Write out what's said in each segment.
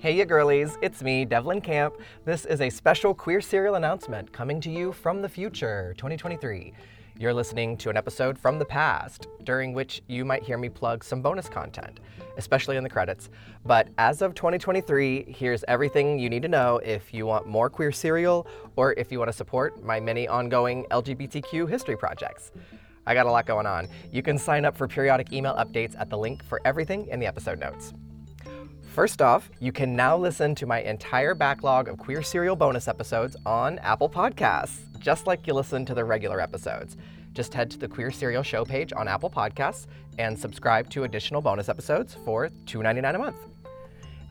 Hey, ya girlies, it's me, Devlin Camp. This is a special Queer Serial announcement coming to you from the future, 2023. You're listening to an episode from the past, during which you might hear me plug some bonus content, especially in the credits. But as of 2023, here's everything you need to know if you want more Queer Serial or if you want to support my many ongoing LGBTQ history projects. I got a lot going on. You can sign up for periodic email updates at the link for everything in the episode notes. First off, you can now listen to my entire backlog of Queer Serial bonus episodes on Apple Podcasts, just like you listen to the regular episodes. Just head to the Queer Serial show page on Apple Podcasts and subscribe to additional bonus episodes for $2.99 a month.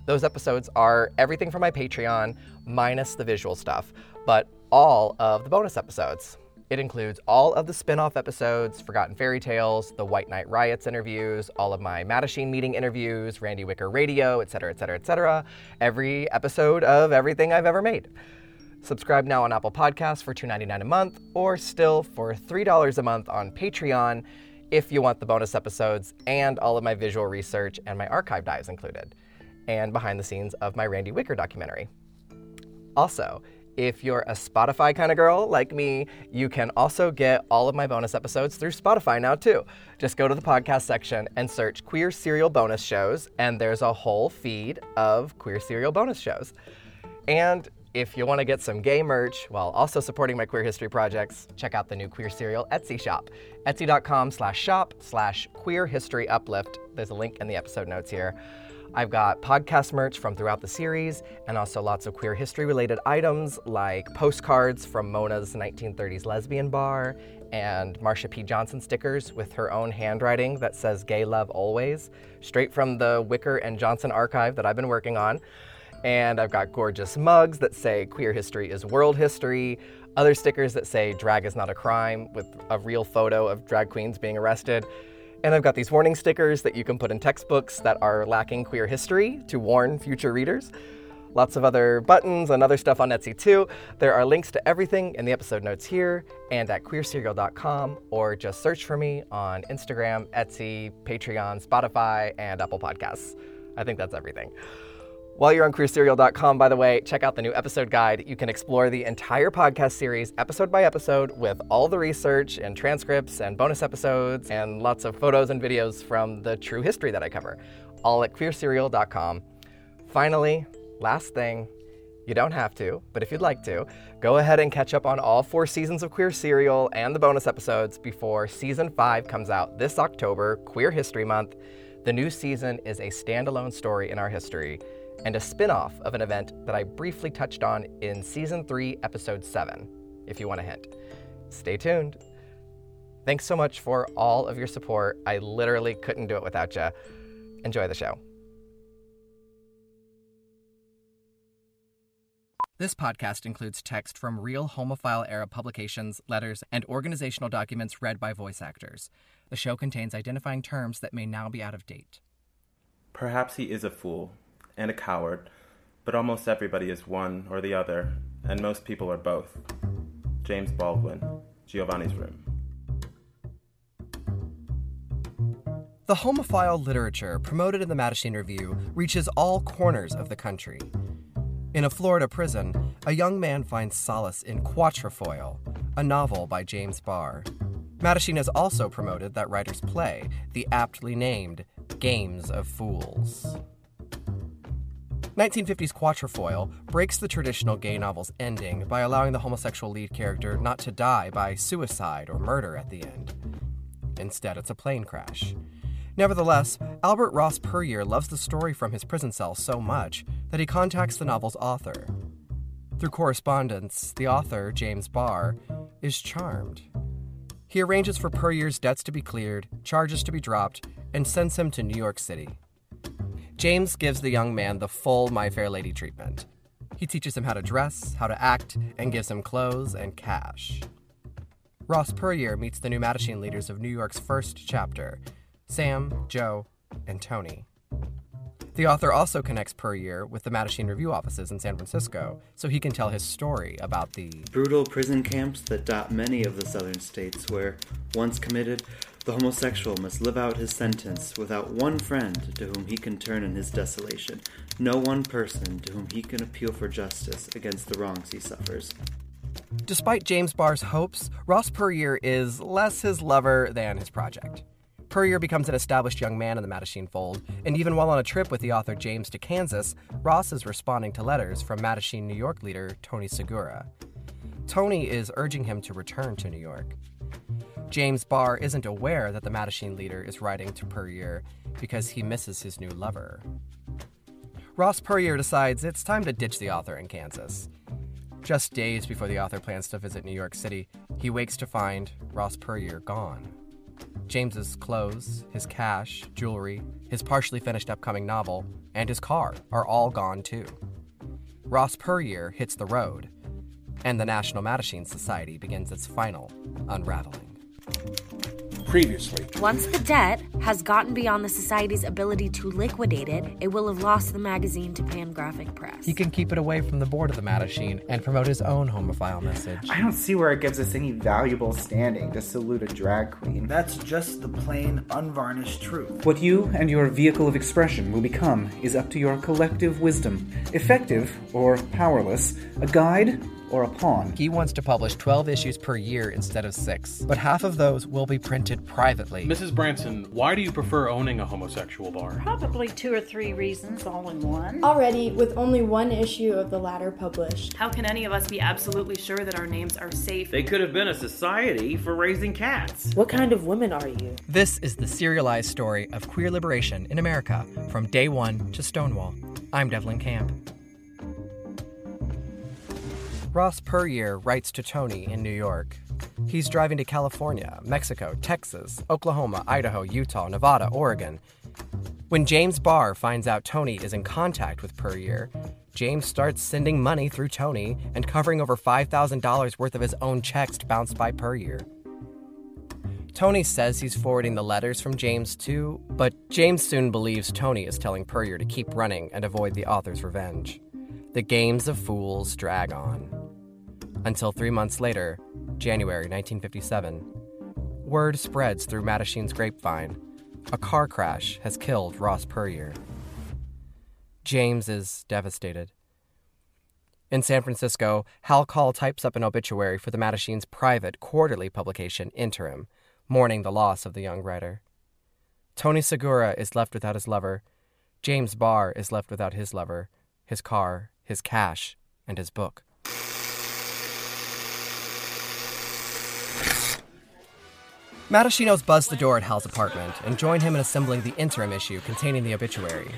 Those episodes are everything from my Patreon, minus the visual stuff, but all of the bonus episodes. It includes all of the spin off episodes, Forgotten Fairy Tales, the White Night Riots interviews, all of my Mattachine meeting interviews, Randy Wicker Radio, etc., etc., etc. Every episode of everything I've ever made. Subscribe now on Apple Podcasts for $2.99 a month, or still for $3 a month on Patreon if you want the bonus episodes and all of my visual research and my archive dives included, and behind the scenes of my Randy Wicker documentary. Also, if you're a Spotify kind of girl like me, you can also get all of my bonus episodes through Spotify now, too. Just go to the podcast section and search Queer Serial Bonus Shows, and there's a whole feed of Queer Serial bonus shows. And if you want to get some gay merch while also supporting my queer history projects, check out the new Queer Serial Etsy shop. Etsy.com slash shop slash queer history uplift. There's a link in the episode notes here. I've got podcast merch from throughout the series and also lots of queer history related items like postcards from Mona's 1930s lesbian bar and Marsha P. Johnson stickers with her own handwriting that says gay love always, straight from the Wicker and Johnson archive that I've been working on. And I've got gorgeous mugs that say queer history is world history, other stickers that say drag is not a crime with a real photo of drag queens being arrested. And I've got these warning stickers that you can put in textbooks that are lacking queer history to warn future readers. Lots of other buttons and other stuff on Etsy too. There are links to everything in the episode notes here and at queerserial.com, or just search for me on Instagram, Etsy, Patreon, Spotify, and Apple Podcasts. I think that's everything. While you're on queerserial.com, by the way, check out the new episode guide. You can explore the entire podcast series episode by episode with all the research and transcripts and bonus episodes and lots of photos and videos from the true history that I cover, all at queerserial.com. Finally, last thing, you don't have to, but if you'd like to, go ahead and catch up on all four seasons of Queer Serial and the bonus episodes before season five comes out this October, Queer History Month. The new season is a standalone story in our history and a spin off of an event that I briefly touched on in Season 3, Episode 7, if you want a hint. Stay tuned. Thanks so much for all of your support. I literally couldn't do it without you. Enjoy the show. This podcast includes text from real homophile era publications, letters, and organizational documents read by voice actors. The show contains identifying terms that may now be out of date. Perhaps he is a fool, and a coward, but almost everybody is one or the other, and most people are both. James Baldwin, Giovanni's Room. The homophile literature promoted in the Mattachine Review reaches all corners of the country. In a Florida prison, a young man finds solace in Quatrefoil, a novel by James Barr. Mattachine has also promoted that writer's play, the aptly named Games of Fools. 1950s Quatrefoil breaks the traditional gay novel's ending by allowing the homosexual lead character not to die by suicide or murder at the end. Instead, it's a plane crash. Nevertheless, Albert Ross Puryear loves the story from his prison cell so much that he contacts the novel's author. Through correspondence, the author, James Barr, is charmed. He arranges for Puryear's debts to be cleared, charges to be dropped, and sends him to New York City. James gives the young man the full My Fair Lady treatment. He teaches him how to dress, how to act, and gives him clothes and cash. Ross Puryear meets the new Mattachine leaders of New York's first chapter Sam, Joe, and Tony. The author also connects Puryear with the Mattachine Review offices in San Francisco so he can tell his story about the brutal prison camps that dot many of the southern states where, once committed, the homosexual must live out his sentence without one friend to whom he can turn in his desolation, no one person to whom he can appeal for justice against the wrongs he suffers. Despite James Barr's hopes, Ross Puryear is less his lover than his project. Puryear becomes an established young man in the Mattachine fold, and even while on a trip with the author James to Kansas, Ross is responding to letters from Mattachine, New York leader Tony Segura. Tony is urging him to return to New York. James Barr isn't aware that the Mattachine leader is writing to Puryear because he misses his new lover. Ross Puryear decides it's time to ditch the author in Kansas. Just days before the author plans to visit New York City, he wakes to find Ross Puryear gone. James's clothes, his cash, jewelry, his partially finished upcoming novel, and his car are all gone too. Ross Puryear hits the road, and the National Mattachine Society begins its final unraveling previously. Once the debt has gotten beyond the society's ability to liquidate it, it will have lost the magazine to Pangraphic Press. He can keep it away from the board of the Mattachine and promote his own homophile message. I don't see where it gives us any valuable standing to salute a drag queen. That's just the plain, unvarnished truth. What you and your vehicle of expression will become is up to your collective wisdom. Effective or powerless, a guide or a pawn. He wants to publish 12 issues per year instead of six, but half of those will be printed privately. Mrs. Branson, why do you prefer owning a homosexual bar? Probably two or three reasons all in one. Already, with only one issue of the Ladder published. How can any of us be absolutely sure that our names are safe? They could have been a society for raising cats. What kind of women are you? This is the serialized story of queer liberation in America from day one to Stonewall. I'm Devlin Camp. Ross Puryear writes to Tony in New York. He's driving to California, Mexico, Texas, Oklahoma, Idaho, Utah, Nevada, Oregon. When James Barr finds out Tony is in contact with Puryear, James starts sending money through Tony and covering over $5,000 worth of his own checks bounced by Puryear. Tony says he's forwarding the letters from James too, but James soon believes Tony is telling Puryear to keep running and avoid the author's revenge. The games of fools drag on. Until three months later, January 1957, word spreads through Mattachine's grapevine. A car crash has killed Ross Puryear. James is devastated. In San Francisco, Hal Call types up an obituary for the Mattachine's private quarterly publication, Interim, mourning the loss of the young writer. Tony Segura is left without his lover. James Barr is left without his lover, his car, his cash, and his book. Mattachinos buzz the door at Hal's apartment and join him in assembling the interim issue containing the obituary.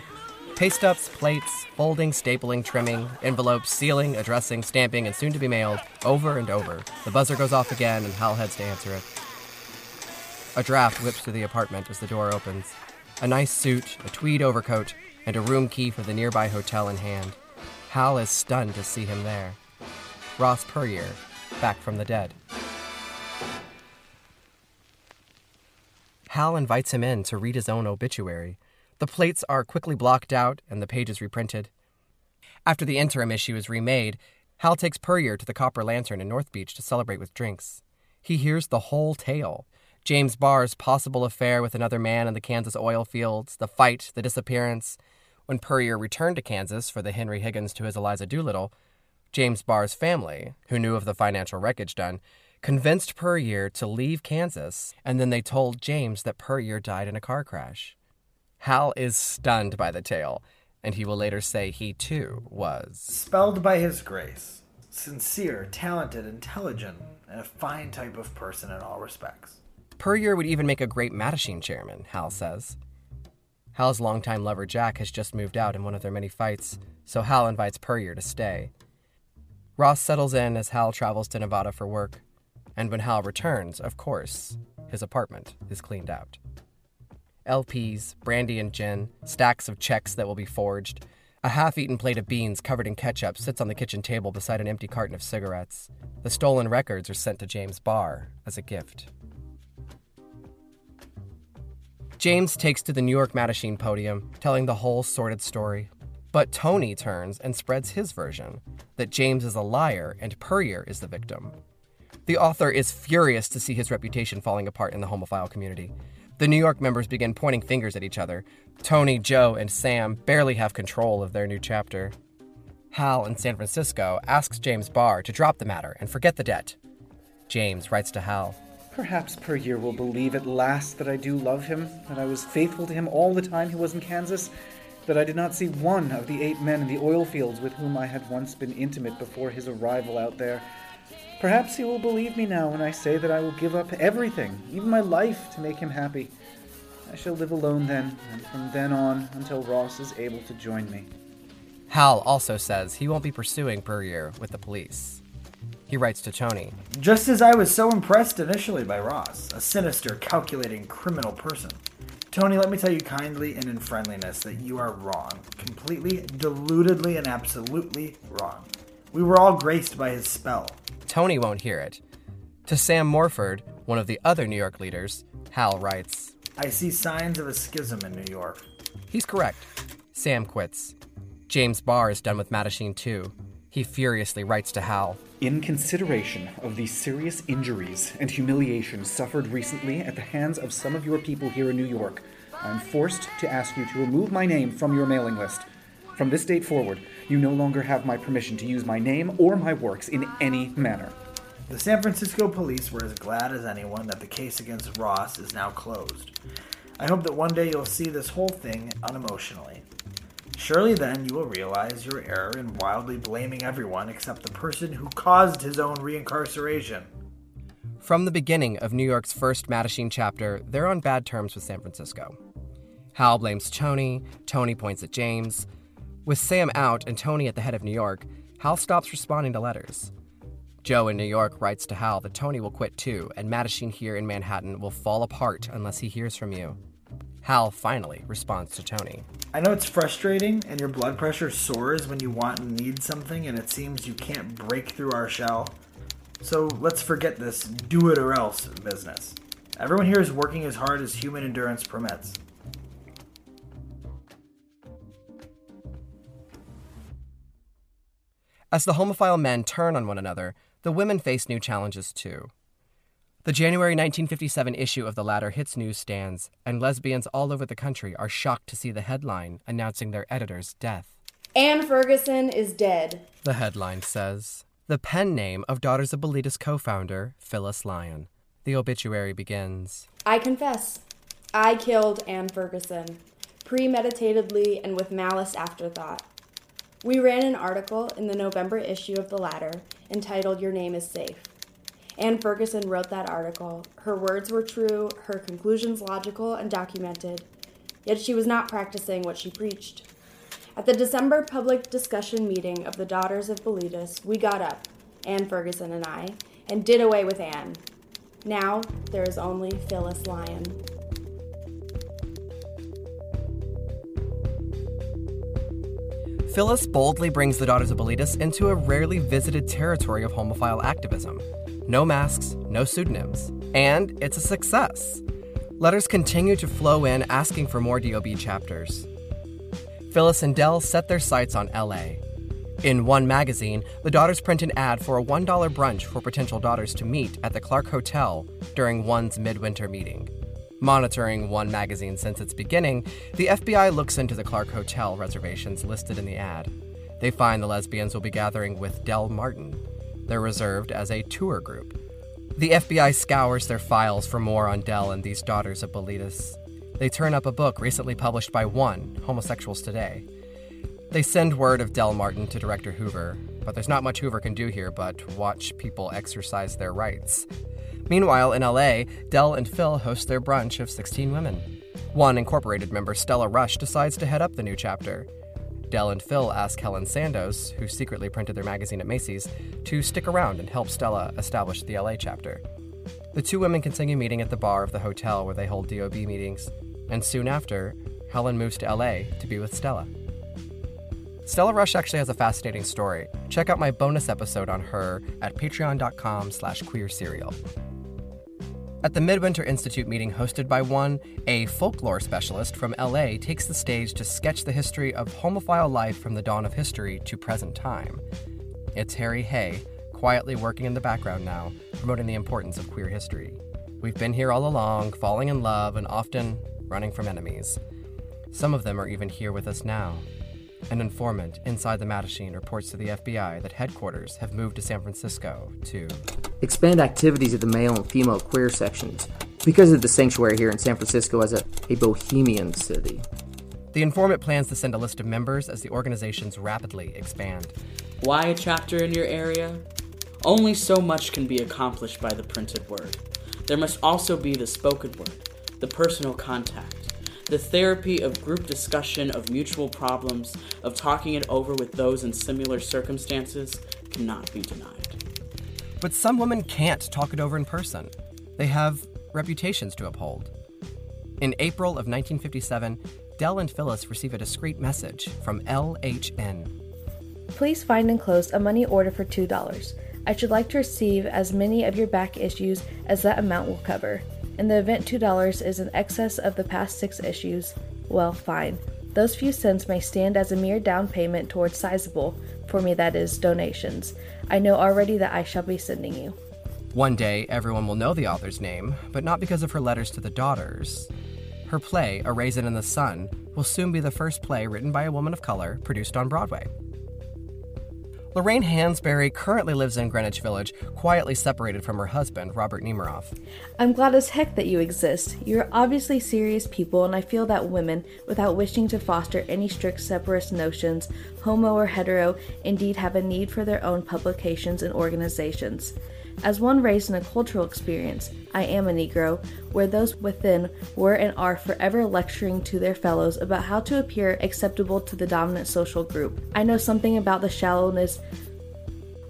Paste ups, plates, folding, stapling, trimming, envelopes, sealing, addressing, stamping, and soon to be mailed over and over. The buzzer goes off again, and Hal heads to answer it. A draft whips through the apartment as the door opens. A nice suit, a tweed overcoat, and a room key for the nearby hotel in hand. Hal is stunned to see him there. Ross Puryear, back from the dead. Hal invites him in to read his own obituary. The plates are quickly blocked out and the pages reprinted. After the interim issue is remade, Hal takes Puryear to the Copper Lantern in North Beach to celebrate with drinks. He hears the whole tale James Barr's possible affair with another man in the Kansas oil fields, the fight, the disappearance. When Puryear returned to Kansas for the Henry Higgins to his Eliza Doolittle, James Barr's family, who knew of the financial wreckage done, convinced Puryear to leave Kansas, and then they told James that Puryear died in a car crash. Hal is stunned by the tale, and he will later say he too was. Spelled by his grace. Sincere, talented, intelligent, and a fine type of person in all respects. Puryear would even make a great Mattachine chairman, Hal says. Hal's longtime lover Jack has just moved out in one of their many fights, so Hal invites Puryear to stay. Ross settles in as Hal travels to Nevada for work. And when Hal returns, of course, his apartment is cleaned out. LPs, brandy and gin, stacks of checks that will be forged. A half eaten plate of beans covered in ketchup sits on the kitchen table beside an empty carton of cigarettes. The stolen records are sent to James Barr as a gift. James takes to the New York Mattachine podium, telling the whole sordid story. But Tony turns and spreads his version that James is a liar and Puryear is the victim. The author is furious to see his reputation falling apart in the homophile community. The New York members begin pointing fingers at each other. Tony, Joe, and Sam barely have control of their new chapter. Hal in San Francisco asks James Barr to drop the matter and forget the debt. James writes to Hal Perhaps Puryear will believe at last that I do love him, that I was faithful to him all the time he was in Kansas, that I did not see one of the eight men in the oil fields with whom I had once been intimate before his arrival out there. Perhaps he will believe me now when I say that I will give up everything, even my life, to make him happy. I shall live alone then, and from then on until Ross is able to join me. Hal also says he won't be pursuing Puryear with the police. He writes to Tony Just as I was so impressed initially by Ross, a sinister, calculating criminal person. Tony, let me tell you kindly and in friendliness that you are wrong. Completely, deludedly, and absolutely wrong. We were all graced by his spell. Tony won't hear it. To Sam Morford, one of the other New York leaders, Hal writes I see signs of a schism in New York. He's correct. Sam quits. James Barr is done with Mattachine too. He furiously writes to Hal In consideration of the serious injuries and humiliation suffered recently at the hands of some of your people here in New York, I am forced to ask you to remove my name from your mailing list. From this date forward, you no longer have my permission to use my name or my works in any manner. The San Francisco police were as glad as anyone that the case against Ross is now closed. I hope that one day you'll see this whole thing unemotionally. Surely then you will realize your error in wildly blaming everyone except the person who caused his own reincarceration. From the beginning of New York's first Mattachine chapter, they're on bad terms with San Francisco. Hal blames Tony, Tony points at James, with Sam out and Tony at the head of New York, Hal stops responding to letters. Joe in New York writes to Hal that Tony will quit too, and Mattachine here in Manhattan will fall apart unless he hears from you. Hal finally responds to Tony. I know it's frustrating and your blood pressure soars when you want and need something and it seems you can't break through our shell. So let's forget this do it or else business. Everyone here is working as hard as human endurance permits. As the homophile men turn on one another, the women face new challenges too. The January 1957 issue of the Ladder hits newsstands, and lesbians all over the country are shocked to see the headline announcing their editor's death. Anne Ferguson is dead. The headline says The pen name of Daughters of Bilitis co founder, Phyllis Lyon. The obituary begins I confess, I killed Anne Ferguson, premeditatedly and with malice afterthought. We ran an article in the November issue of The Ladder entitled Your Name is Safe. Anne Ferguson wrote that article. Her words were true, her conclusions logical and documented, yet she was not practicing what she preached. At the December public discussion meeting of the Daughters of Bilitis, we got up, Anne Ferguson and I, and did away with Anne. Now there is only Phyllis Lyon. Phyllis boldly brings the Daughters of Bilitis into a rarely visited territory of homophile activism. No masks, no pseudonyms. And it's a success. Letters continue to flow in asking for more DOB chapters. Phyllis and Del set their sights on LA. In One magazine, the daughters print an ad for a $1 brunch for potential daughters to meet at the Clark Hotel during One's midwinter meeting. Monitoring One magazine since its beginning, the FBI looks into the Clark Hotel reservations listed in the ad. They find the lesbians will be gathering with Del Martin. They're reserved as a tour group. The FBI scours their files for more on Del and these daughters of Bilitis. They turn up a book recently published by One, Homosexuals Today. They send word of Del Martin to Director Hoover, but there's not much Hoover can do here but watch people exercise their rights. Meanwhile, in LA, Del and Phil host their brunch of 16 women. One Incorporated member, Stella Rush, decides to head up the new chapter. Del and Phil ask Helen Sandoz, who secretly printed their magazine at Macy's, to stick around and help Stella establish the LA chapter. The two women continue meeting at the bar of the hotel where they hold DOB meetings, and soon after, Helen moves to LA to be with Stella. Stella Rush actually has a fascinating story. Check out my bonus episode on her at patreon.com slash queerserial. At the Midwinter Institute meeting hosted by one, a folklore specialist from LA takes the stage to sketch the history of homophile life from the dawn of history to present time. It's Harry Hay, quietly working in the background now, promoting the importance of queer history. We've been here all along, falling in love and often running from enemies. Some of them are even here with us now. An informant inside the Mattachine reports to the FBI that headquarters have moved to San Francisco to expand activities of the male and female queer sections because of the sanctuary here in San Francisco as a, a bohemian city. The informant plans to send a list of members as the organizations rapidly expand. Why a chapter in your area? Only so much can be accomplished by the printed word. There must also be the spoken word, the personal contact, the therapy of group discussion of mutual problems, of talking it over with those in similar circumstances, cannot be denied. But some women can't talk it over in person. They have reputations to uphold. In April of 1957, Del and Phyllis receive a discreet message from LHN. Please find enclosed a money order for $2. I should like to receive as many of your back issues as that amount will cover. In the event $2 is in excess of the past six issues, well, fine. Those few cents may stand as a mere down payment towards sizable, for me that is, donations. I know already that I shall be sending you. One day, everyone will know the author's name, but not because of her letters to the daughters. Her play, A Raisin in the Sun, will soon be the first play written by a woman of color produced on Broadway. Lorraine Hansberry currently lives in Greenwich Village, quietly separated from her husband, Robert Nemiroff. I'm glad as heck that you exist. You're obviously serious people, and I feel that women, without wishing to foster any strict separatist notions, homo or hetero, indeed have a need for their own publications and organizations. As one raised in a cultural experience, I am a Negro, where those within were and are forever lecturing to their fellows about how to appear acceptable to the dominant social group. I know something about the shallowness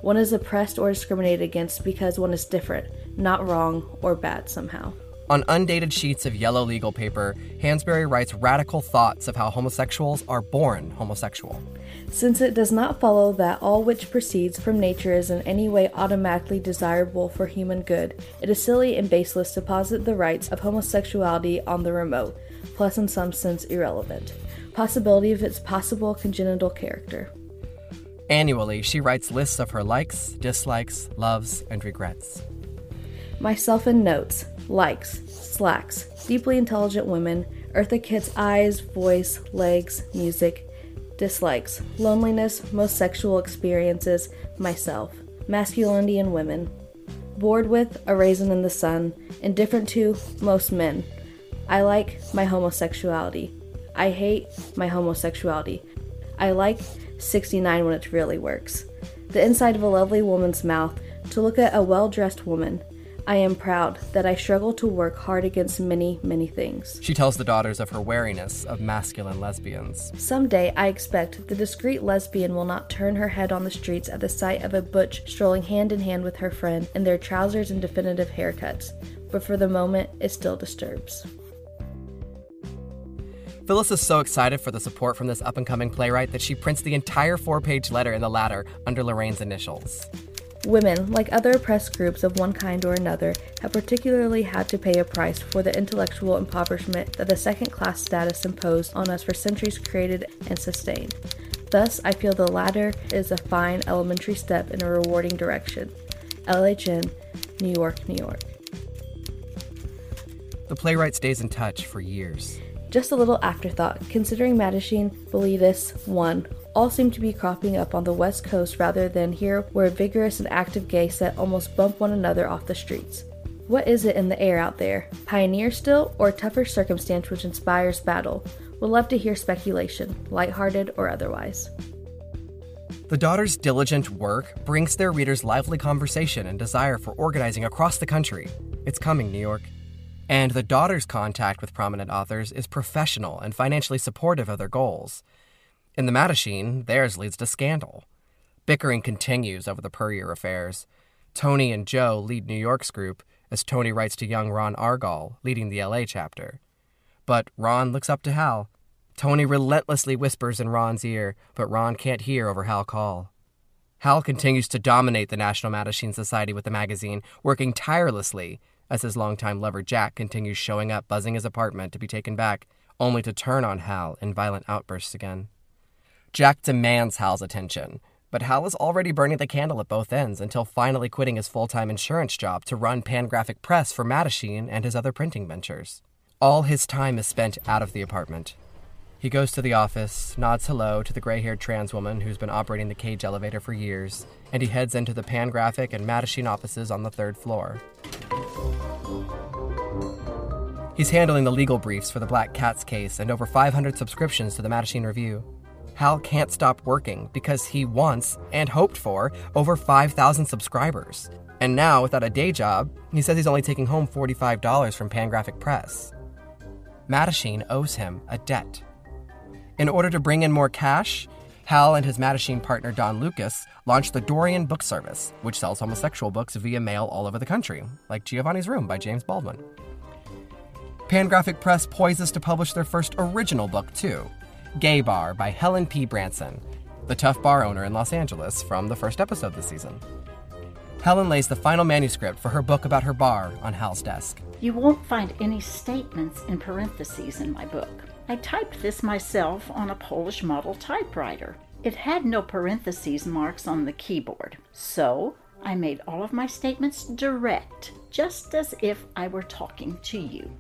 one is oppressed or discriminated against because one is different, not wrong or bad somehow. On undated sheets of yellow legal paper, Hansberry writes radical thoughts of how homosexuals are born homosexual. Since it does not follow that all which proceeds from nature is in any way automatically desirable for human good, it is silly and baseless to posit the rights of homosexuality on the remote, plus in some sense irrelevant, possibility of its possible congenital character. Annually, she writes lists of her likes, dislikes, loves, and regrets. Myself in notes likes, slacks, deeply intelligent women, Eartha Kitt's eyes, voice, legs, music, dislikes, loneliness, most sexual experiences, myself, masculinity in women, bored with, a raisin in the sun, indifferent to, most men. I like my homosexuality. I hate my homosexuality. I like 69 when it really works. The inside of a lovely woman's mouth, to look at a well dressed woman, I am proud that I struggle to work hard against many, many things. She tells the daughters of her wariness of masculine lesbians. Someday, I expect, the discreet lesbian will not turn her head on the streets at the sight of a butch strolling hand in hand with her friend in their trousers and definitive haircuts, but for the moment, it still disturbs. Phyllis is so excited for the support from this up and coming playwright that she prints the entire four page letter in the Ladder under Lorraine's initials. Women, like other oppressed groups of one kind or another, have particularly had to pay a price for the intellectual impoverishment that the second class status imposed on us for centuries created and sustained. Thus, I feel the Ladder is a fine elementary step in a rewarding direction. LHN, New York, New York. The playwright stays in touch for years. Just a little afterthought, considering Mattachine, Bilitis, 1, all seem to be cropping up on the west coast rather than here where vigorous and active gay set almost bump one another off the streets. What is it in the air out there? Pioneer still, or tougher circumstance which inspires battle? Would love to hear speculation, lighthearted or otherwise. The Daughters' diligent work brings their readers lively conversation and desire for organizing across the country. It's coming, New York. And the Daughters' contact with prominent authors is professional and financially supportive of their goals. In the Mattachine, theirs leads to scandal. Bickering continues over the Puryear affairs. Tony and Joe lead New York's group, as Tony writes to young Ron Argall, leading the LA chapter. But Ron looks up to Hal. Tony relentlessly whispers in Ron's ear, but Ron can't hear over Hal Call. Hal continues to dominate the National Mattachine Society with the magazine, working tirelessly as his longtime lover Jack continues showing up, buzzing his apartment to be taken back, only to turn on Hal in violent outbursts again. Jack demands Hal's attention, but Hal is already burning the candle at both ends until finally quitting his full time insurance job to run Pangraphic Press for Mattachine and his other printing ventures. All his time is spent out of the apartment. He goes to the office, nods hello to the gray haired trans woman who's been operating the cage elevator for years, and he heads into the Pangraphic and Mattachine offices on the third floor. He's handling the legal briefs for the Black Cats case and over 500 subscriptions to the Mattachine Review. Hal can't stop working because he wants and hoped for over 5,000 subscribers. And now, without a day job, he says he's only taking home $45 from Pangraphic Press. Mattachine owes him a debt. In order to bring in more cash, Hal and his Mattachine partner Don Lucas launched the Dorian Book Service, which sells homosexual books via mail all over the country, like Giovanni's Room by James Baldwin. Pangraphic Press poises to publish their first original book, too Gay Bar by Helen P. Branson, the tough bar owner in Los Angeles from the first episode this season. Helen lays the final manuscript for her book about her bar on Hal's desk. You won't find any statements in parentheses in my book. I typed this myself on a Polish model typewriter. It had no parentheses marks on the keyboard, so I made all of my statements direct, just as if I were talking to you.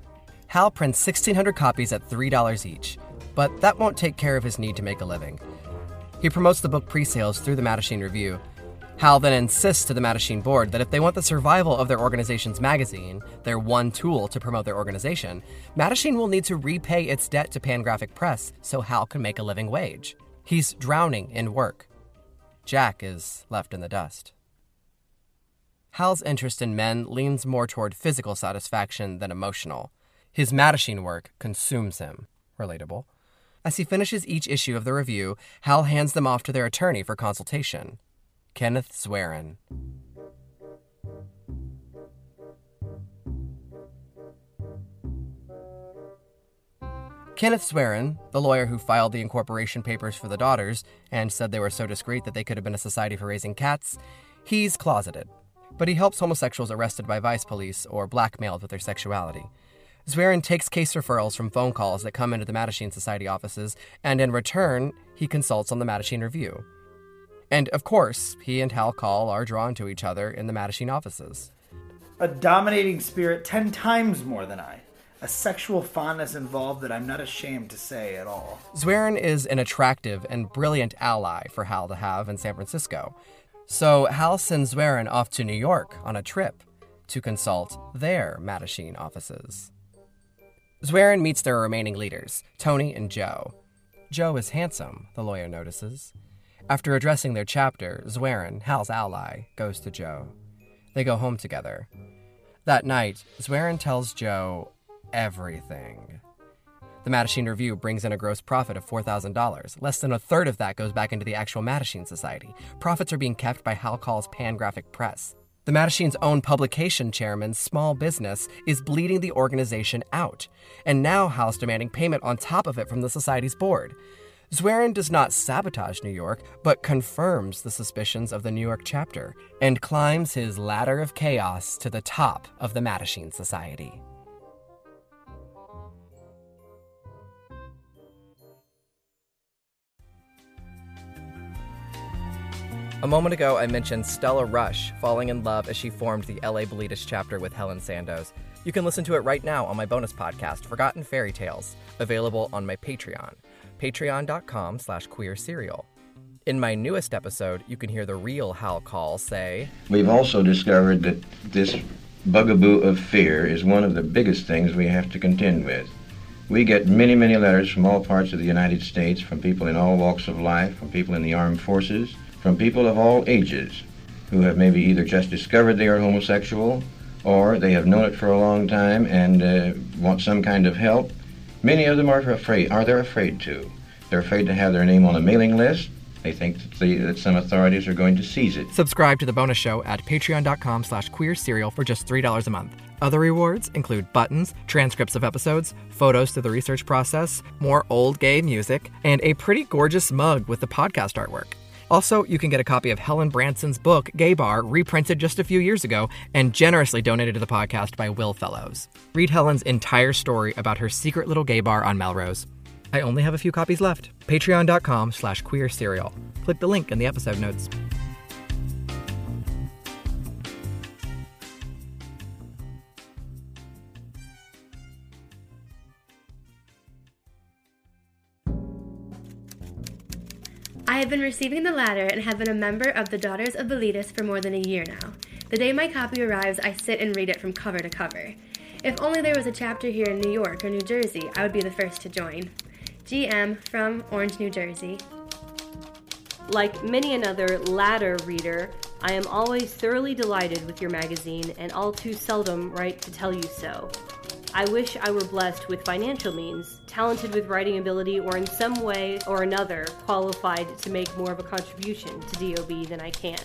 Hal prints 1,600 copies at $3 each, but that won't take care of his need to make a living. He promotes the book pre sales through the Mattachine Review. Hal then insists to the Mattachine board that if they want the survival of their organization's magazine, their one tool to promote their organization, Mattachine will need to repay its debt to Pangraphic Press so Hal can make a living wage. He's drowning in work. Jack is left in the dust. Hal's interest in men leans more toward physical satisfaction than emotional. His Mattachine work consumes him. Relatable. As he finishes each issue of the review, Hal hands them off to their attorney for consultation. Kenneth Zwerin. Kenneth Zwerin, the lawyer who filed the incorporation papers for the daughters and said they were so discreet that they could have been a society for raising cats, he's closeted. But he helps homosexuals arrested by vice police or blackmailed with their sexuality. Zwerin takes case referrals from phone calls that come into the Mattachine Society offices, and in return, he consults on the Mattachine Review. And of course, he and Hal Call are drawn to each other in the Mattachine offices. A dominating spirit ten times more than I. A sexual fondness involved that I'm not ashamed to say at all. Zwerin is an attractive and brilliant ally for Hal to have in San Francisco. So Hal sends Zwerin off to New York on a trip to consult their Mattachine offices. Zwerin meets their remaining leaders, Tony and Joe. Joe is handsome, the lawyer notices. After addressing their chapter, Zwerin, Hal's ally, goes to Joe. They go home together. That night, Zwerin tells Joe everything. The Mattachine Review brings in a gross profit of $4,000. Less than a third of that goes back into the actual Mattachine Society. Profits are being kept by Hal Call's Pangraphic Press. The Mattachine's own publication chairman, Small Business, is bleeding the organization out. And now Hal's demanding payment on top of it from the Society's board. Zwerin does not sabotage New York, but confirms the suspicions of the New York chapter and climbs his ladder of chaos to the top of the Mattachine Society. A moment ago, I mentioned Stella Rush falling in love as she formed the LA Bilitis chapter with Helen Sandoz. You can listen to it right now on my bonus podcast, Forgotten Fairy Tales, available on my Patreon, patreon.com slash queer serial. In my newest episode, you can hear the real Hal Call say, We've also discovered that this bugaboo of fear is one of the biggest things we have to contend with. We get many, many letters from all parts of the United States, from people in all walks of life, from people in the armed forces, from people of all ages who have maybe either just discovered they are homosexual or they have known it for a long time and uh, want some kind of help. Many of them are afraid, are they afraid to. They're afraid to have their name on a mailing list. They think that, the, that some authorities are going to seize it. Subscribe to the bonus show at patreon.com slash queer serial for just $3 a month. Other rewards include buttons, transcripts of episodes, photos through the research process, more old gay music, and a pretty gorgeous mug with the podcast artwork. Also, you can get a copy of Helen Branson's book, Gay Bar, reprinted just a few years ago and generously donated to the podcast by Will Fellows. Read Helen's entire story about her secret little gay bar on Melrose. I only have a few copies left. Patreon.com slash queer serial. Click the link in the episode notes. I have been receiving the Ladder and have been a member of the Daughters of Bilitis for more than a year now. The day my copy arrives, I sit and read it from cover to cover. If only there was a chapter here in New York or New Jersey, I would be the first to join. GM from Orange, New Jersey. Like many another Ladder reader, I am always thoroughly delighted with your magazine and all too seldom write to tell you so. I wish I were blessed with financial means, talented with writing ability, or in some way or another qualified to make more of a contribution to DOB than I can.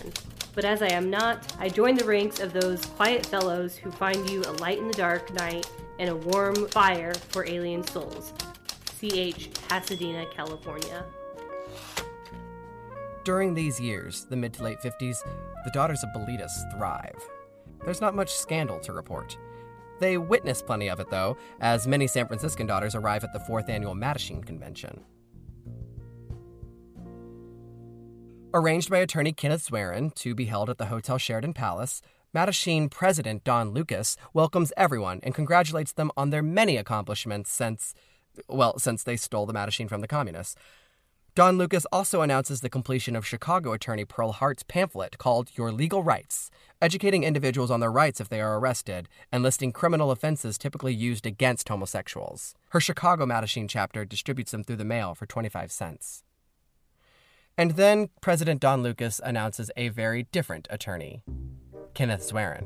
But as I am not, I join the ranks of those quiet fellows who find you a light in the dark night and a warm fire for alien souls. CH, Pasadena, California. During these years, the mid to late 50s, the Daughters of Bilitis thrive. There's not much scandal to report. They witness plenty of it, though, as many San Franciscan daughters arrive at the fourth annual Mattachine Convention. Arranged by attorney Kenneth Zwerin to be held at the Hotel Sheraton Palace, Mattachine president Don Lucas welcomes everyone and congratulates them on their many accomplishments since, well, since they stole the Mattachine from the communists. Don Lucas also announces the completion of Chicago attorney Pearl Hart's pamphlet called Your Legal Rights, educating individuals on their rights if they are arrested, and listing criminal offenses typically used against homosexuals. Her Chicago Mattachine chapter distributes them through the mail for 25 cents. And then President Don Lucas announces a very different attorney, Kenneth Zwerin.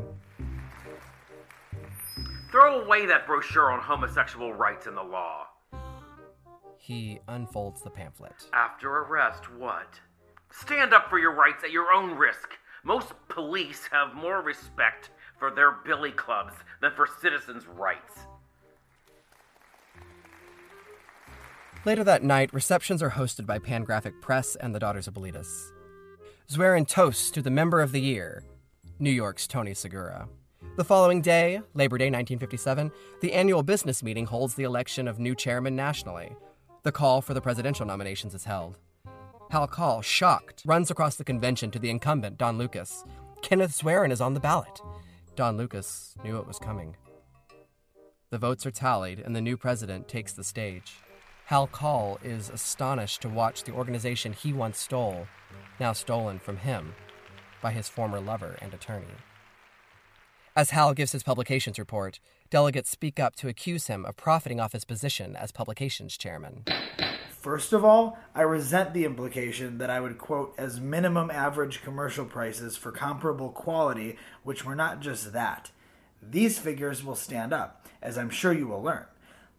Throw away that brochure on homosexual rights in the law. He unfolds the pamphlet. After arrest, what? Stand up for your rights at your own risk. Most police have more respect for their billy clubs than for citizens' rights. Later that night, receptions are hosted by Pangraphic Press and the Daughters of Bilitis. Zwerin toasts to the Member of the Year, New York's Tony Segura. The following day, Labor Day 1957, the annual business meeting holds the election of new chairman nationally. The call for the presidential nominations is held. Hal Call, shocked, runs across the convention to the incumbent, Don Lucas. Kenneth Zwerin is on the ballot. Don Lucas knew it was coming. The votes are tallied, and the new president takes the stage. Hal Call is astonished to watch the organization he once stole, now stolen from him by his former lover and attorney. As Hal gives his publications report, delegates speak up to accuse him of profiting off his position as publications chairman. First of all, I resent the implication that I would quote as minimum average commercial prices for comparable quality, which were not just that. These figures will stand up, as I'm sure you will learn.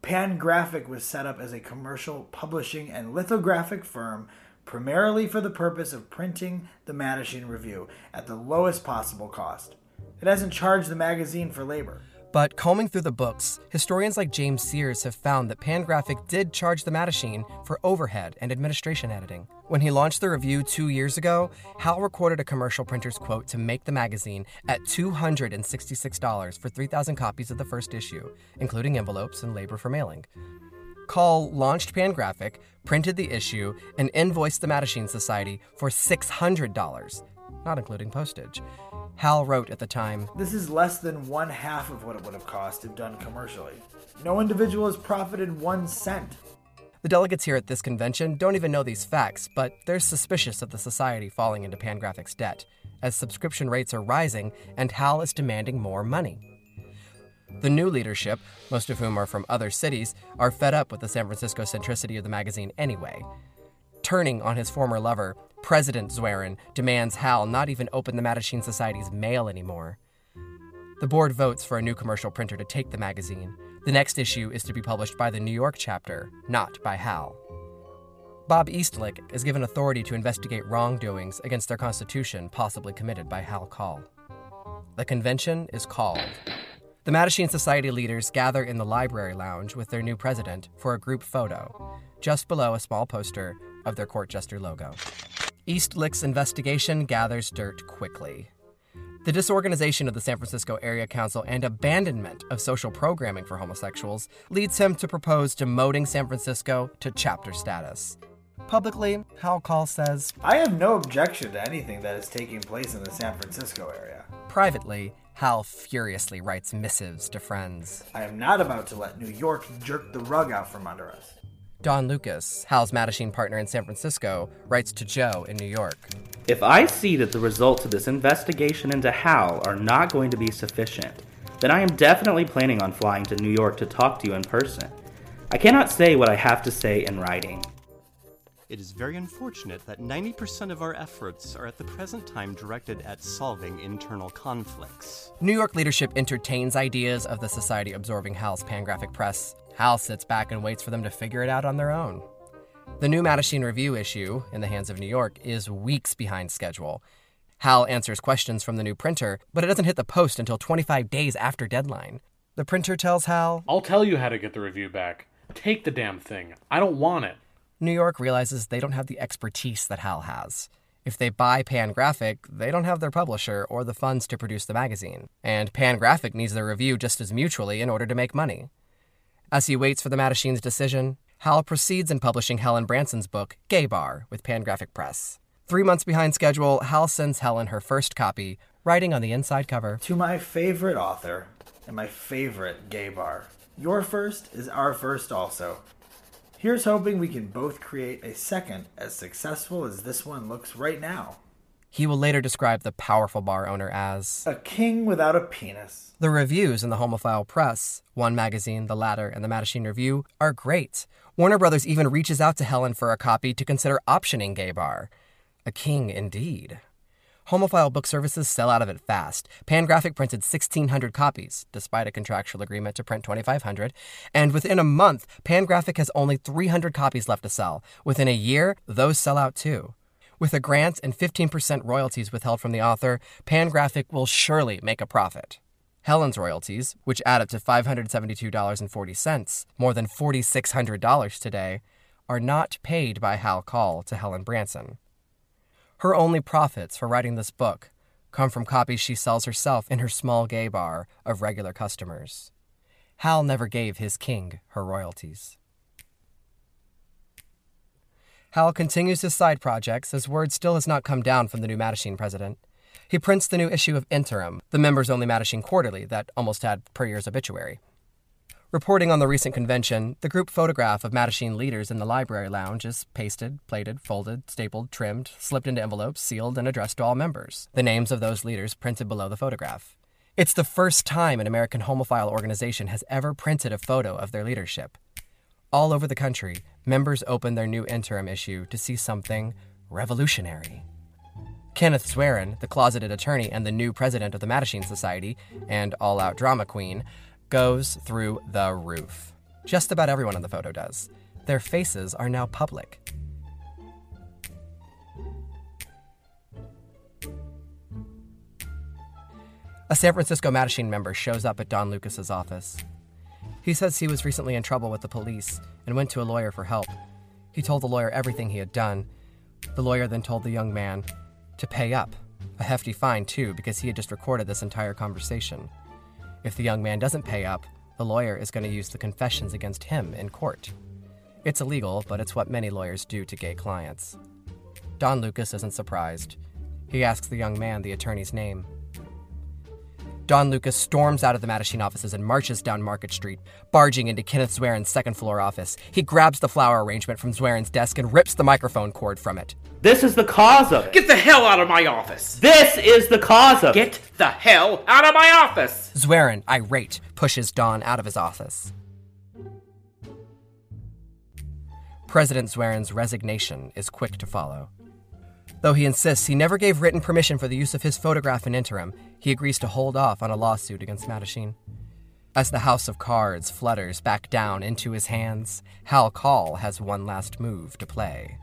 Pangraphic was set up as a commercial publishing and lithographic firm primarily for the purpose of printing the Mattachine Review at the lowest possible cost. It hasn't charged the magazine for labor. But combing through the books, historians like James Sears have found that Pangraphic did charge the Mattachine for overhead and administration editing. When he launched the review two years ago, Hal recorded a commercial printer's quote to make the magazine at $266 for 3,000 copies of the first issue, including envelopes and labor for mailing. Call launched Pangraphic, printed the issue, and invoiced the Mattachine Society for $600, not including postage. Hal wrote at the time This is less than one half of what it would have cost if done commercially. No individual has profited one cent. The delegates here at this convention don't even know these facts, but they're suspicious of the society falling into Pangraphic's debt, as subscription rates are rising and Hal is demanding more money. The new leadership, most of whom are from other cities, are fed up with the San Francisco centricity of the magazine anyway. Turning on his former lover, President Zwerin demands Hal not even open the Mattachine Society's mail anymore. The board votes for a new commercial printer to take the magazine. The next issue is to be published by the New York chapter, not by Hal. Bob Eastlick is given authority to investigate wrongdoings against their constitution possibly committed by Hal Call. The convention is called. The Mattachine Society leaders gather in the library lounge with their new president for a group photo, just below a small poster of their court jester logo. Eastlick's investigation gathers dirt quickly. The disorganization of the San Francisco Area Council and abandonment of social programming for homosexuals leads him to propose demoting San Francisco to chapter status. Publicly, Hal Call says, I have no objection to anything that is taking place in the San Francisco area. Privately, Hal furiously writes missives to friends. I am not about to let New York jerk the rug out from under us. Don Lucas, Hal's Mattachine partner in San Francisco, writes to Joe in New York. If I see that the results of this investigation into Hal are not going to be sufficient, then I am definitely planning on flying to New York to talk to you in person. I cannot say what I have to say in writing. It is very unfortunate that 90% of our efforts are at the present time directed at solving internal conflicts. New York leadership entertains ideas of the society absorbing Hal's pangraphic press. Hal sits back and waits for them to figure it out on their own. The new Mattachine Review issue, in the hands of New York, is weeks behind schedule. Hal answers questions from the new printer, but it doesn't hit the post until 25 days after deadline. The printer tells Hal, I'll tell you how to get the review back. Take the damn thing. I don't want it. New York realizes they don't have the expertise that Hal has. If they buy Pangraphic, they don't have their publisher or the funds to produce the magazine, and Pangraphic needs their review just as mutually in order to make money. As he waits for the Mattachine's decision, Hal proceeds in publishing Helen Branson's book, Gay Bar, with Pangraphic Press. Three months behind schedule, Hal sends Helen her first copy, writing on the inside cover To my favorite author and my favorite gay bar. Your first is our first also. Here's hoping we can both create a second as successful as this one looks right now. He will later describe the powerful bar owner as A king without a penis. The reviews in the Homophile Press, One Magazine, The Ladder, and the Mattachine Review are great. Warner Brothers even reaches out to Helen for a copy to consider optioning Gay Bar. A king indeed. Homophile book services sell out of it fast. Pangraphic printed 1,600 copies, despite a contractual agreement to print 2,500. And within a month, Pangraphic has only 300 copies left to sell. Within a year, those sell out too. With a grant and 15% royalties withheld from the author, Pangraphic will surely make a profit. Helen's royalties, which add up to $572.40, more than $4,600 today, are not paid by Hal Call to Helen Branson. Her only profits for writing this book come from copies she sells herself in her small gay bar of regular customers. Hal never gave his king her royalties. Hal continues his side projects as word still has not come down from the new Mattachine president. He prints the new issue of Interim, the members only Mattachine quarterly that almost had Puryear's obituary. Reporting on the recent convention, the group photograph of Mattachine leaders in the library lounge is pasted, plated, folded, stapled, trimmed, slipped into envelopes, sealed, and addressed to all members. The names of those leaders printed below the photograph. It's the first time an American homophile organization has ever printed a photo of their leadership. All over the country, members open their new interim issue to see something revolutionary. Kenneth Zwerin, the closeted attorney and the new president of the Mattachine Society, and all out drama queen, goes through the roof. Just about everyone in the photo does. Their faces are now public. A San Francisco Mattachine member shows up at Don Lucas's office. He says he was recently in trouble with the police and went to a lawyer for help. He told the lawyer everything he had done. The lawyer then told the young man to pay up, a hefty fine too, because he had just recorded this entire conversation. If the young man doesn't pay up, the lawyer is going to use the confessions against him in court. It's illegal, but it's what many lawyers do to gay clients. Don Lucas isn't surprised. He asks the young man the attorney's name. Don Lucas storms out of the Mattachine offices and marches down Market Street, barging into Kenneth Zwerin's second floor office. He grabs the flower arrangement from Zwerin's desk and rips the microphone cord from it. This is the cause of it. Get the hell out of my office! This is the cause of Get the hell out of my office! Zwerin, irate, pushes Don out of his office. President Zwerin's resignation is quick to follow. Though he insists he never gave written permission for the use of his photograph in interim, he agrees to hold off on a lawsuit against Mattachine. As the house of cards flutters back down into his hands, Hal Call has one last move to play.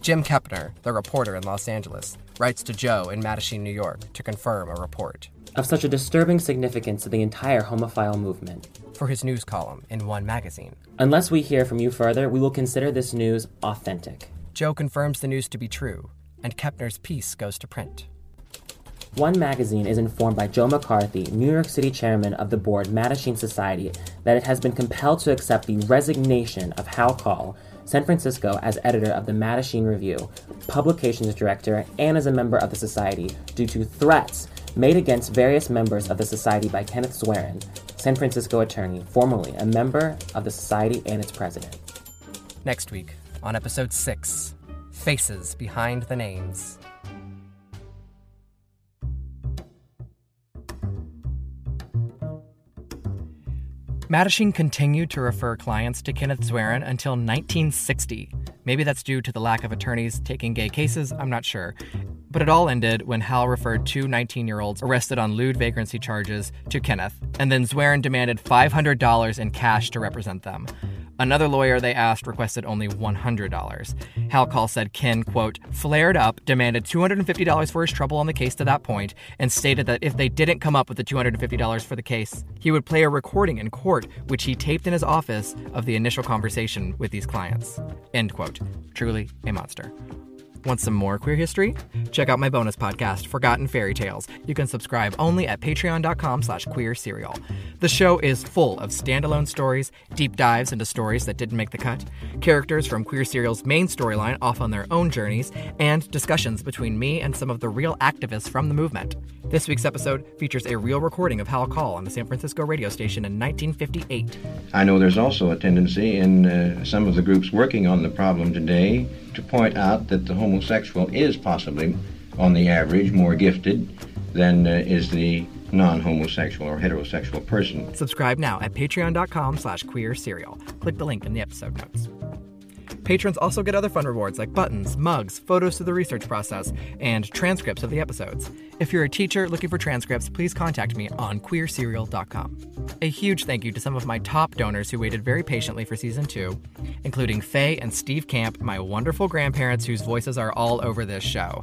Jim Kepner, the reporter in Los Angeles, writes to Joe in Mattachine, New York, to confirm a report. Of such a disturbing significance to the entire homophile movement, for his news column in One magazine. Unless we hear from you further, we will consider this news authentic. Joe confirms the news to be true, and Kepner's piece goes to print. One magazine is informed by Joe McCarthy, New York City chairman of the board Mattachine Society, that it has been compelled to accept the resignation of Hal Call, San Francisco, as editor of the Mattachine Review, publications director, and as a member of the society due to threats made against various members of the society by Kenneth Zwerin, San Francisco attorney, formerly a member of the society and its president. Next week, on episode 6 Faces Behind the Names. Mattachine continued to refer clients to Kenneth Zwerin until 1960. Maybe that's due to the lack of attorneys taking gay cases, I'm not sure. But it all ended when Hal referred two 19 year olds arrested on lewd vagrancy charges to Kenneth, and then Zwerin demanded $500 in cash to represent them. Another lawyer they asked requested only $100. Hal Call said Ken, quote, flared up, demanded $250 for his trouble on the case to that point, and stated that if they didn't come up with the $250 for the case, he would play a recording in court, which he taped in his office of the initial conversation with these clients. End quote. Truly a monster. Want some more queer history? Check out my bonus podcast, Forgotten Fairy Tales. You can subscribe only at patreon.com slash queer serial. The show is full of standalone stories, deep dives into stories that didn't make the cut, characters from Queer Serial's main storyline off on their own journeys, and discussions between me and some of the real activists from the movement. This week's episode features a real recording of Hal Call on the San Francisco radio station in 1958. I know there's also a tendency in uh, some of the groups working on the problem today to point out that the homosexual is possibly, on the average, more gifted than uh, is the non-homosexual or heterosexual person. Subscribe now at patreon.com slash queer serial. Click the link in the episode notes. Patrons also get other fun rewards like buttons, mugs, photos through the research process, and transcripts of the episodes. If you're a teacher looking for transcripts, please contact me on queerserial.com. A huge thank you to some of my top donors who waited very patiently for season two, including Faye and Steve Camp, my wonderful grandparents whose voices are all over this show,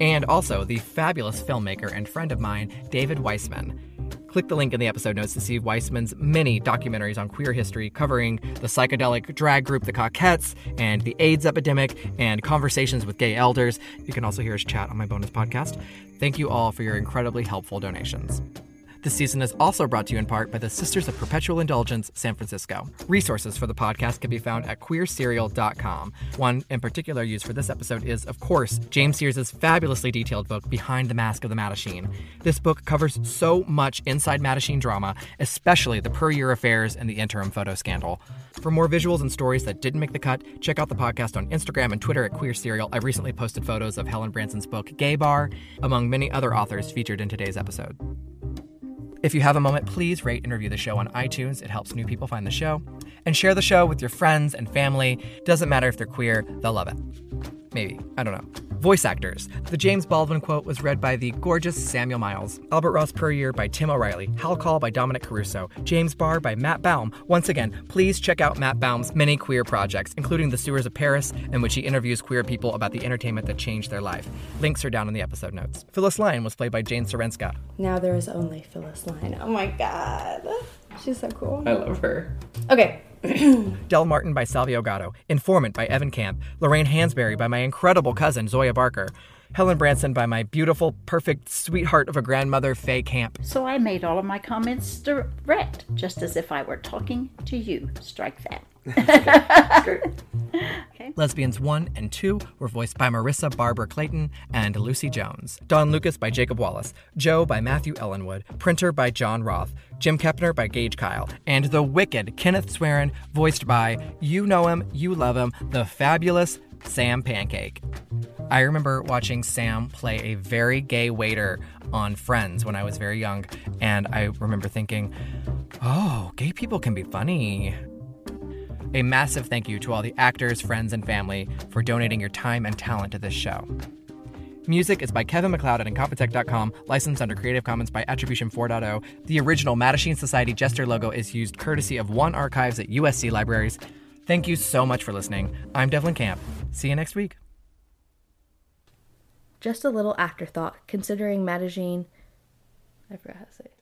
and also the fabulous filmmaker and friend of mine, David Weissman. Click the link in the episode notes to see Weissman's many documentaries on queer history covering the psychedelic drag group The Cockettes and the AIDS epidemic and conversations with gay elders. You can also hear his chat on my bonus podcast. Thank you all for your incredibly helpful donations. This season is also brought to you in part by the Sisters of Perpetual Indulgence San Francisco. Resources for the podcast can be found at queerserial.com. One in particular used for this episode is, of course, James Sears' fabulously detailed book, Behind the Mask of the Mattachine. This book covers so much inside Mattachine drama, especially the Puryear affairs and the interim photo scandal. For more visuals and stories that didn't make the cut, check out the podcast on Instagram and Twitter at Queer Serial. I recently posted photos of Helen Branson's book, Gay Bar, among many other authors featured in today's episode. If you have a moment, please rate and review the show on iTunes. It helps new people find the show. And share the show with your friends and family. Doesn't matter if they're queer, they'll love it. Maybe. I don't know. Voice actors. The James Baldwin quote was read by the gorgeous Samuel Miles. Albert Ross Puryear by Tim O'Reilly. Hal Call by Dominic Caruso. James Barr by Matt Baume. Once again, please check out Matt Baume's many queer projects, including The Sewers of Paris, in which he interviews queer people about the entertainment that changed their life. Links are down in the episode notes. Phyllis Lyon was played by Jane Serenska. Now there is only Phyllis Lyon. Oh my god. She's so cool. I love her. Okay. Del Martin by Salvio Gatto, Informant by Evan Camp, Lorraine Hansberry by my incredible cousin Zoya Barker, Helen Branson by my beautiful, perfect sweetheart of a grandmother Faye Camp. So I made all of my comments direct, just as if I were talking to you. Strike that. Lesbians 1 and 2 were voiced by Marissa Barber Clayton and Lucy Jones. Don Lucas by Jacob Wallace. Joe by Matthew Ellenwood. Printer by John Roth. Jim Kepner by Gage Kyle. And the wicked Kenneth Zwerin, voiced by, you know him, you love him, the fabulous Sam Pancake. I remember watching Sam play a very gay waiter on Friends when I was very young, and I remember thinking, oh, gay people can be funny. A massive thank you to all the actors, friends, and family for donating your time and talent to this show. Music is by Kevin MacLeod at Incompetech.com, licensed under Creative Commons by Attribution 4.0. The original Mattachine Society Jester logo is used courtesy of One Archives at USC Libraries. Thank you so much for listening. I'm Devlin Camp. See you next week. Just a little afterthought, considering Mattachine. I forgot how to say it.